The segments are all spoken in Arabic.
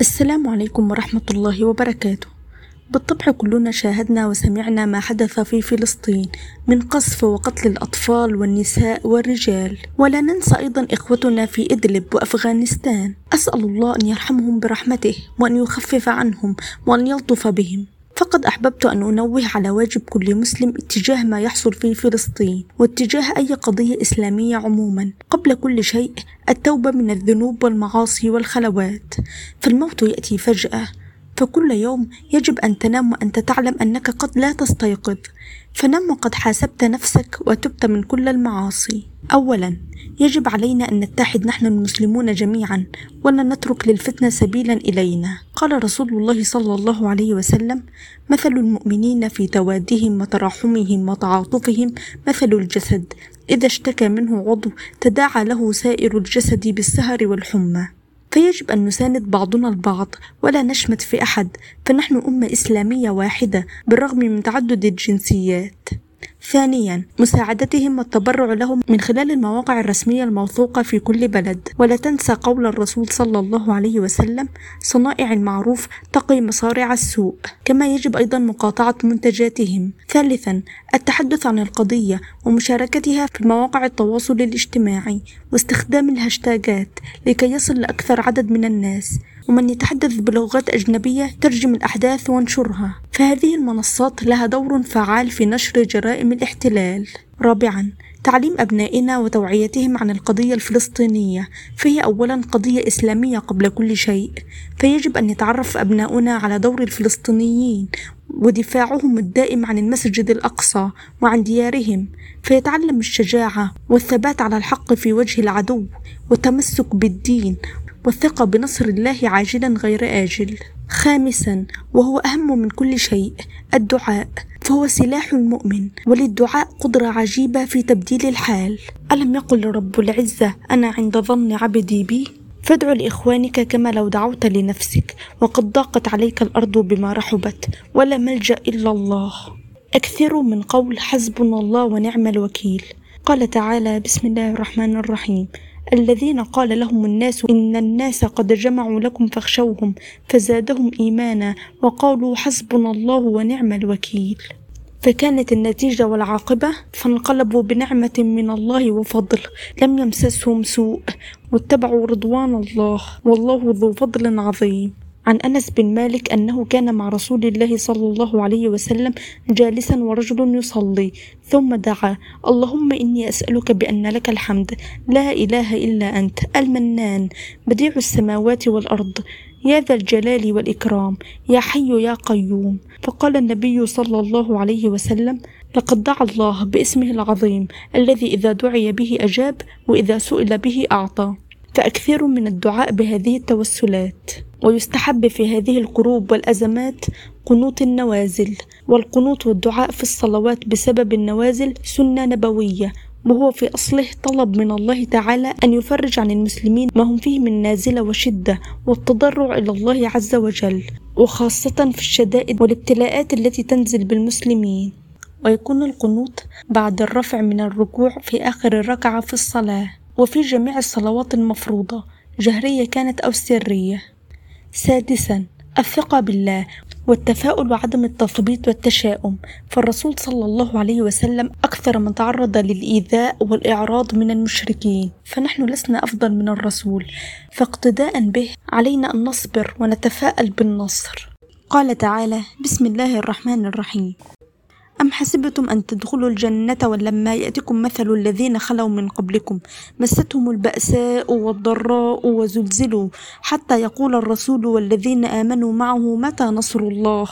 السلام عليكم ورحمة الله وبركاته. بالطبع كلنا شاهدنا وسمعنا ما حدث في فلسطين من قصف وقتل الأطفال والنساء والرجال، ولا ننسى أيضا إخوتنا في إدلب وأفغانستان. أسأل الله أن يرحمهم برحمته وأن يخفف عنهم وأن يلطف بهم. فقد أحببت أن أنوه على واجب كل مسلم اتجاه ما يحصل في فلسطين واتجاه أي قضية إسلامية عموما. قبل كل شيء التوبة من الذنوب والمعاصي والخلوات. فالموت يأتي فجأة. فكل يوم يجب أن تنام وأنت تعلم أنك قد لا تستيقظ. فنم وقد حاسبت نفسك وتبت من كل المعاصي. أولا يجب علينا أن نتحد نحن المسلمون جميعا ولا نترك للفتنة سبيلا إلينا. قال رسول الله صلى الله عليه وسلم مثل المؤمنين في توادهم وتراحمهم وتعاطفهم مثل الجسد. إذا اشتكى منه عضو تداعى له سائر الجسد بالسهر والحمى. فيجب أن نساند بعضنا البعض ولا نشمت في أحد فنحن أمة إسلامية واحدة بالرغم من تعدد الجنسيات. ثانيا مساعدتهم والتبرع لهم من خلال المواقع الرسمية الموثوقة في كل بلد. ولا تنسى قول الرسول صلى الله عليه وسلم صنائع المعروف تقي مصارع السوء كما يجب أيضا مقاطعة منتجاتهم. ثالثا التحدث عن القضية ومشاركتها في مواقع التواصل الاجتماعي واستخدام الهاشتاجات لكي يصل لأكثر عدد من الناس. ومن يتحدث بلغات أجنبية ترجم الأحداث وانشرها. فهذه المنصات لها دور فعال في نشر جرائم الاحتلال. رابعا تعليم أبنائنا وتوعيتهم عن القضية الفلسطينية. فهي أولا قضية إسلامية قبل كل شيء. فيجب أن يتعرف أبناؤنا على دور الفلسطينيين ودفاعهم الدائم عن المسجد الأقصى وعن ديارهم. فيتعلم الشجاعة والثبات على الحق في وجه العدو والتمسك بالدين والثقة بنصر الله عاجلا غير آجل. خامسا وهو أهم من كل شيء الدعاء. فهو سلاح المؤمن وللدعاء قدرة عجيبة في تبديل الحال. ألم يقل رب العزة أنا عند ظن عبدي بي؟ فادع لإخوانك كما لو دعوت لنفسك وقد ضاقت عليك الأرض بما رحبت ولا ملجأ إلا الله. أكثروا من قول حسبنا الله ونعم الوكيل. قال تعالى بسم الله الرحمن الرحيم. الذين قال لهم الناس إن الناس قد جمعوا لكم فاخشوهم فزادهم إيمانا وقالوا حسبنا الله ونعم الوكيل. فكانت النتيجة والعاقبة فانقلبوا بنعمة من الله وفضل لم يمسسهم سوء واتبعوا رضوان الله والله ذو فضل عظيم. عن أنس بن مالك أنه كان مع رسول الله صلى الله عليه وسلم جالسا ورجل يصلي ثم دعا اللهم إني أسألك بأن لك الحمد لا إله إلا أنت المنان بديع السماوات والأرض يا ذا الجلال والإكرام يا حي يا قيوم. فقال النبي صلى الله عليه وسلم لقد دعا الله باسمه العظيم الذي إذا دعي به أجاب وإذا سئل به أعطى. فأكثروا من الدعاء بهذه التوسلات ويستحب في هذه الكروب والأزمات قنوت النوازل والقنوت والدعاء في الصلوات بسبب النوازل سنة نبوية وهو في أصله طلب من الله تعالى أن يفرج عن المسلمين ما هم فيه من نازلة وشدة والتضرع إلى الله عز وجل وخاصة في الشدائد والابتلاءات التي تنزل بالمسلمين. ويكون القنوت بعد الرفع من الركوع في آخر الركعة في الصلاة. وفي جميع الصلوات المفروضة جهرية كانت أو سرية. سادسا الثقة بالله والتفاؤل وعدم التثبيط والتشاؤم. فالرسول صلى الله عليه وسلم أكثر من تعرض للإيذاء والإعراض من المشركين. فنحن لسنا أفضل من الرسول. فاقتداء به علينا أن نصبر ونتفاءل بالنصر. قال تعالى بسم الله الرحمن الرحيم أم حسبتم أن تدخلوا الجنة ولما يأتكم مثل الذين خلوا من قبلكم؟ مستهم البأساء والضراء وزلزلوا. حتى يقول الرسول والذين آمنوا معه متى نصر الله؟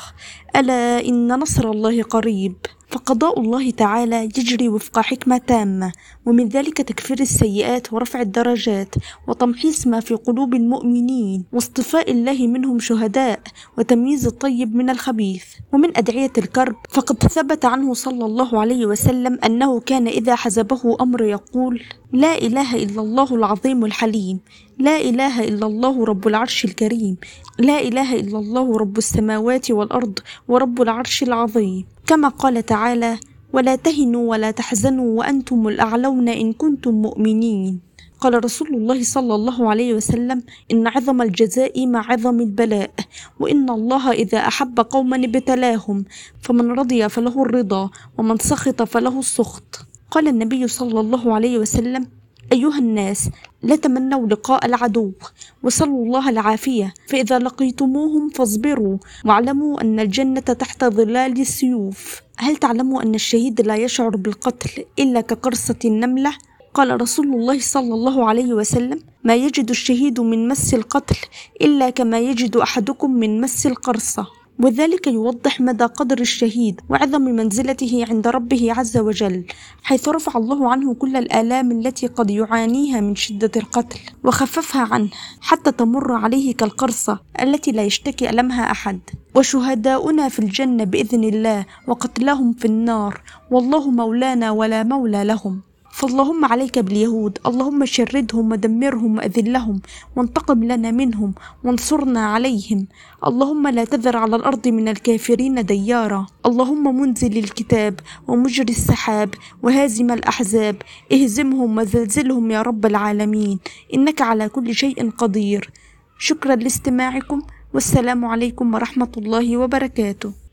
ألا إن نصر الله قريب. فقضاء الله تعالى يجري وفق حكمة تامة ومن ذلك تكفير السيئات ورفع الدرجات وتمحيص ما في قلوب المؤمنين واصطفاء الله منهم شهداء وتمييز الطيب من الخبيث. ومن أدعية الكرب فقد ثبت عنه صلى الله عليه وسلم أنه كان إذا حزبه أمر يقول لا إله إلا الله العظيم الحليم لا إله إلا الله رب العرش الكريم لا إله إلا الله رب السماوات والأرض ورب العرش العظيم. كما قال تعالى ولا تهنوا ولا تحزنوا وأنتم الأعلون إن كنتم مؤمنين. قال رسول الله صلى الله عليه وسلم إن عظم الجزاء مع عظم البلاء وإن الله إذا أحب قوما ابتلاهم فمن رضي فله الرضا ومن سخط فله السخط. قال النبي صلى الله عليه وسلم أيها الناس لا تمنوا لقاء العدو وصلوا الله العافية. فإذا لقيتموهم فاصبروا واعلموا أن الجنة تحت ظلال السيوف. هل تعلموا أن الشهيد لا يشعر بالقتل إلا كقرصة النملة؟ قال رسول الله صلى الله عليه وسلم ما يجد الشهيد من مس القتل إلا كما يجد أحدكم من مس القرصة. وذلك يوضح مدى قدر الشهيد وعظم منزلته عند ربه عز وجل حيث رفع الله عنه كل الآلام التي قد يعانيها من شدة القتل وخففها عنه حتى تمر عليه كالقرصة التي لا يشتكي ألمها أحد. وشهداؤنا في الجنة بإذن الله وقتلهم في النار والله مولانا ولا مولى لهم. فاللهم عليك باليهود اللهم شردهم ودمرهم وأذلهم وانتقم لنا منهم وانصرنا عليهم. اللهم لا تذر على الأرض من الكافرين ديارا. اللهم منزل الكتاب ومجري السحاب وهازم الأحزاب. اهزمهم وزلزلهم يا رب العالمين. إنك على كل شيء قدير. شكرا لاستماعكم والسلام عليكم ورحمة الله وبركاته.